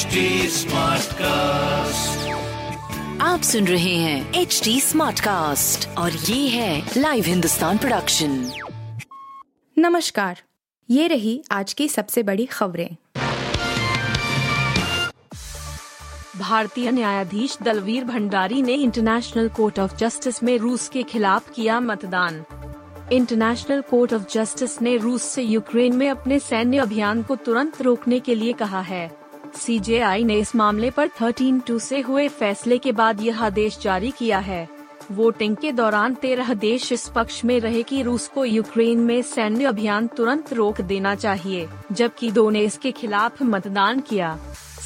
HD cast आप सुन रहे हैं एच डी स्मार्ट कास्ट और ये है लाइव हिंदुस्तान प्रोडक्शन नमस्कार। ये रही आज की सबसे बड़ी खबरें। भारतीय न्यायाधीश दलवीर भंडारी ने इंटरनेशनल कोर्ट ऑफ़ जस्टिस में रूस के खिलाफ किया मतदान। इंटरनेशनल कोर्ट ऑफ़ जस्टिस ने रूस से यूक्रेन में अपने सैन्य अभियान को तुरंत रोकने के लिए कहा है। सीजेआई ने इस मामले पर 13 टू से हुए फैसले के बाद यह आदेश जारी किया है। वोटिंग के दौरान तेरह देश इस पक्ष में रहे कि रूस को यूक्रेन में सैन्य अभियान तुरंत रोक देना चाहिए, जबकि दो ने इसके खिलाफ मतदान किया।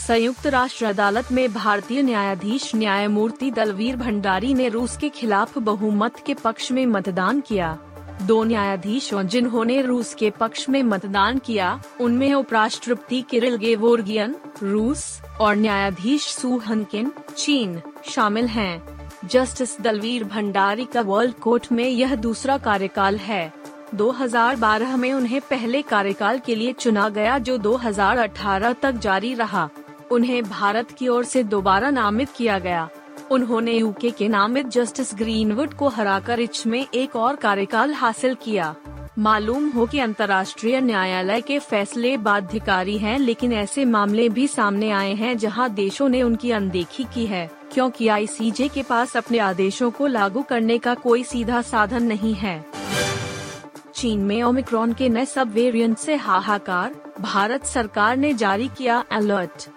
संयुक्त राष्ट्र अदालत में भारतीय न्यायाधीश न्यायमूर्ति दलवीर भंडारी ने रूस के खिलाफ बहुमत के पक्ष में मतदान किया। दो न्यायाधीशों जिन्होंने रूस के पक्ष में मतदान किया, उनमें उपराष्ट्रपति किरिल गेवोर्गियन, रूस, और न्यायाधीश सू हनकिन, चीन, शामिल हैं। जस्टिस दलवीर भंडारी का वर्ल्ड कोर्ट में यह दूसरा कार्यकाल है। 2012 में उन्हें पहले कार्यकाल के लिए चुना गया जो 2018 तक जारी रहा। उन्हें भारत की ओर से दोबारा नामित किया गया। उन्होंने यूके के नामित जस्टिस ग्रीनवुड को हराकर इच में एक और कार्यकाल हासिल किया। मालूम हो कि अंतर्राष्ट्रीय न्यायालय के फैसले बाध्यकारी हैं, लेकिन ऐसे मामले भी सामने आए हैं जहाँ देशों ने उनकी अनदेखी की है, क्योंकि आईसीजे के पास अपने आदेशों को लागू करने का कोई सीधा साधन नहीं है। चीन में ओमिक्रॉन के नए सब वेरिएंट से हाहाकार, भारत सरकार ने जारी किया अलर्ट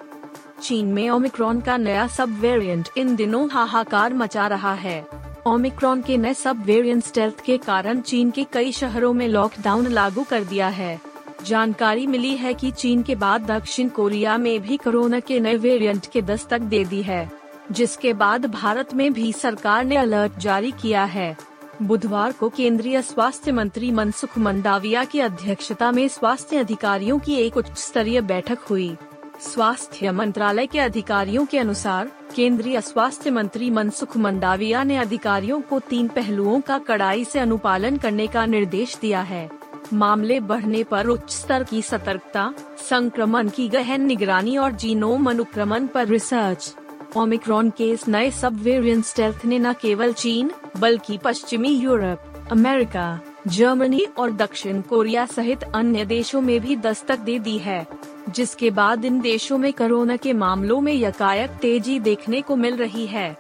चीन में ओमिक्रॉन का नया सब वेरिएंट इन दिनों हाहाकार मचा रहा है। ओमिक्रॉन के नए सब वेरिएंट स्टेल्थ के कारण चीन के कई शहरों में लॉकडाउन लागू कर दिया है। जानकारी मिली है कि चीन के बाद दक्षिण कोरिया में भी कोरोना के नए वेरिएंट के दस्तक दे दी है, जिसके बाद भारत में भी सरकार ने अलर्ट जारी किया है। बुधवार को केंद्रीय स्वास्थ्य मंत्री मनसुख मंडाविया की अध्यक्षता में स्वास्थ्य अधिकारियों की एक उच्च स्तरीय बैठक हुई। स्वास्थ्य मंत्रालय के अधिकारियों के अनुसार, केंद्रीय स्वास्थ्य मंत्री मनसुख मंडाविया ने अधिकारियों को तीन पहलुओं का कड़ाई से अनुपालन करने का निर्देश दिया है। मामले बढ़ने पर उच्च स्तर की सतर्कता, संक्रमण की गहन निगरानी और जीनोम अनुक्रमण पर रिसर्च। ओमिक्रॉन के इस नए सब वेरिएंट स्टेल्थ ने न केवल चीन, बल्कि पश्चिमी यूरोप, अमेरिका जर्मनी और दक्षिण कोरिया सहित अन्य देशों में भी दस्तक दे दी है, जिसके बाद इन देशों में कोरोना के मामलों में यकायक तेज़ी देखने को मिल रही है।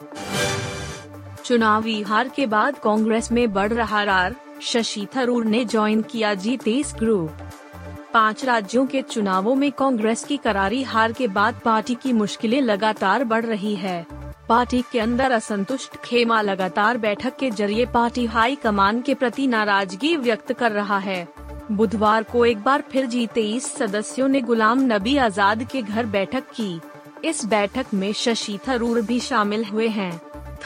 चुनावी हार के बाद कांग्रेस में बढ़ रहा रार, शशि थरूर ने ज्वाइन किया जी तेईस ग्रुप। पाँच राज्यों के चुनावों में कांग्रेस की करारी हार के बाद पार्टी की मुश्किलें लगातार बढ़ रही है। पार्टी के अंदर असंतुष्ट खेमा लगातार बैठक के ज़रिए पार्टी हाई कमान के प्रति नाराज़गी व्यक्त कर रहा है। बुधवार को एक बार फिर जी तेईस सदस्यों ने गुलाम नबी आज़ाद के घर बैठक की। इस बैठक में शशि थरूर भी शामिल हुए हैं।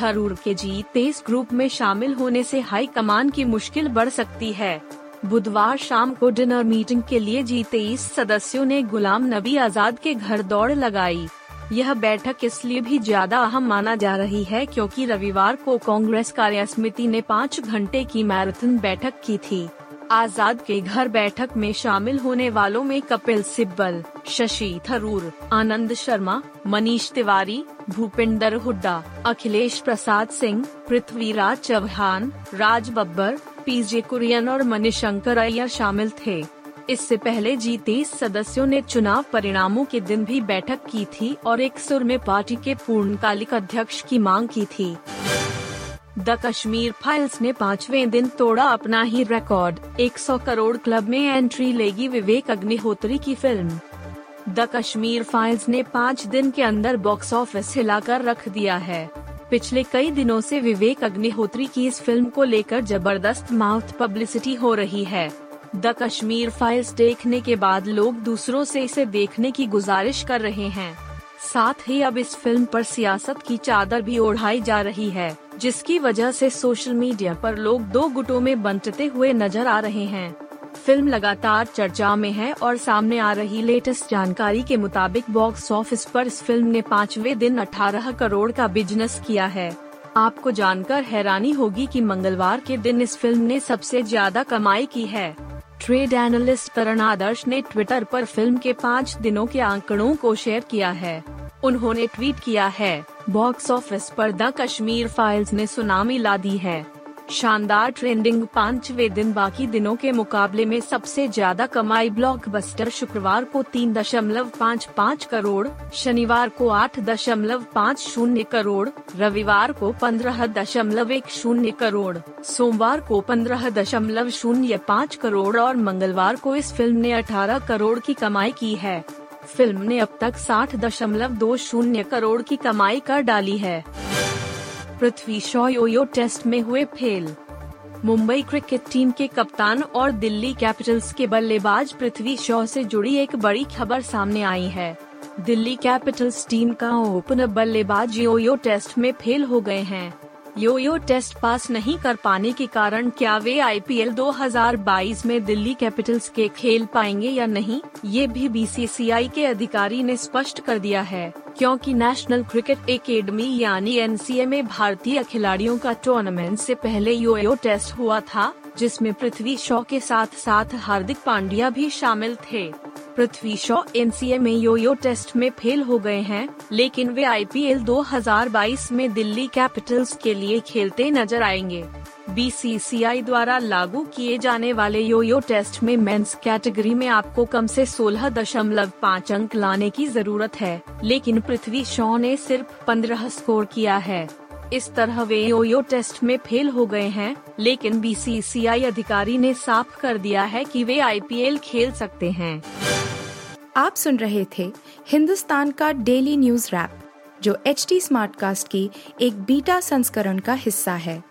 थरूर के जी तेईस ग्रुप में शामिल होने से हाई कमान की मुश्किल बढ़ सकती है। बुधवार शाम को डिनर मीटिंग के लिए जी तेईस सदस्यों ने गुलाम नबी आज़ाद के घर दौड़ लगाई। यह बैठक इसलिए भी ज़्यादा अहम माना जा रही है क्योंकि रविवार को कांग्रेस कार्य समिति ने पाँच घंटे की मैराथन बैठक की थी। आज़ाद के घर बैठक में शामिल होने वालों में कपिल सिब्बल, शशि थरूर, आनंद शर्मा, मनीष तिवारी, भूपिंदर हुड्डा, अखिलेश प्रसाद सिंह, पृथ्वीराज चौहान, राज बब्बर, पीजे कुरियन और मनीशंकर अय्यर शामिल थे। इससे पहले जी तेईस सदस्यों ने चुनाव परिणामों के दिन भी बैठक की थी और एक सुर में पार्टी के पूर्णकालिक अध्यक्ष की मांग की थी। द कश्मीर फाइल्स ने पाँचवें दिन तोड़ा अपना ही रिकॉर्ड। 100 करोड़ क्लब में एंट्री लेगी विवेक अग्निहोत्री की फ़िल्म। द कश्मीर फाइल्स ने पाँच दिन के अंदर बॉक्स ऑफ़िस हिलाकर रख दिया है। पिछले कई दिनों से विवेक अग्निहोत्री की इस फ़िल्म को लेकर ज़बरदस्त माउथ पब्लिसिटी हो रही है। द कश्मीर फाइल्स देखने के बाद लोग दूसरों से इसे देखने की गुजारिश कर रहे हैं। साथ ही अब इस फ़िल्म पर सियासत की चादर भी ओढ़ाई जा रही है, जिसकी वजह से सोशल मीडिया पर लोग दो गुटों में बंटते हुए नज़र आ रहे हैं। फ़िल्म लगातार चर्चा में है और सामने आ रही लेटेस्ट जानकारी के मुताबिक बॉक्स ऑफ़िस पर इस फ़िल्म ने पाँचवे दिन 18 करोड़ का बिज़नेस किया है। आपको जानकर हैरानी होगी कि मंगलवार के दिन इस फ़िल्म ने सबसे ज़्यादा कमाई की है। ट्रेड एनालिस्ट करण आदर्श ने ट्विटर पर फ़िल्म के पाँच दिनों के आंकड़ों को शेयर किया है। उन्होंने ट्वीट किया है, बॉक्स ऑफ़िस पर द कश्मीर फाइल्स ने सुनामी ला दी है। शानदार ट्रेंडिंग पांचवे दिन बाकी दिनों के मुकाबले में सबसे ज़्यादा कमाई ब्लॉकबस्टर शुक्रवार को तीन दशमलव पाँच पाँच करोड़, शनिवार को आठ दशमलव पाँच शून्य करोड़, रविवार को पंद्रह दशमलव एक शून्य करोड़, सोमवार को पंद्रह दशमलव शून्य पाँच करोड़ और मंगलवार को इस फ़िल्म ने अठारह करोड़ की कमाई की है। फ़िल्म ने अब तक साठ दशमलव दो शून्य करोड़ की कमाई कर डाली है। पृथ्वी शॉ योयो टेस्ट में हुए फेल। मुंबई क्रिकेट टीम के कप्तान और दिल्ली कैपिटल्स के बल्लेबाज पृथ्वी शॉ से जुड़ी एक बड़ी खबर सामने आई है। दिल्ली कैपिटल्स टीम का ओपनर बल्लेबाज योयो टेस्ट में फेल हो गए हैं। योयो टेस्ट पास नहीं कर पाने के कारण क्या वे आईपीएल 2022 में दिल्ली कैपिटल्स के खेल पाएँगे या नहीं, ये भी बीसीसीआई के अधिकारी ने स्पष्ट कर दिया है। क्योंकि नेशनल क्रिकेट एकेडमी यानी एनसीए में भारतीय खिलाड़ियों का टूर्नामेंट से पहले योयो टेस्ट हुआ था, जिसमें पृथ्वी शॉ के साथ साथ हार्दिक पांड्या भी शामिल थे। पृथ्वी शॉ एनसीए में योयो टेस्ट में फेल हो गए हैं, लेकिन वे आईपीएल 2022 में दिल्ली कैपिटल्स के लिए खेलते नज़र आएँगे। बीसीसीआई द्वारा लागू किए जाने वाले योयो टेस्ट में मेंस कैटेगरी में आपको कम से सोलह दशमलव पाँच अंक लाने की ज़रूरत है, लेकिन पृथ्वी शॉ ने सिर्फ़ पंद्रह स्कोर किया है। इस तरह वे योयो टेस्ट में फेल हो गए हैं, लेकिन बीसीसीआई अधिकारी ने साफ़ कर दिया है कि वे आईपीएल खेल सकते हैं। आप सुन रहे थे हिंदुस्तान का डेली न्यूज़ रैप, जो एच टी स्मार्टकास्ट की एक बीटा संस्करण का हिस्सा है।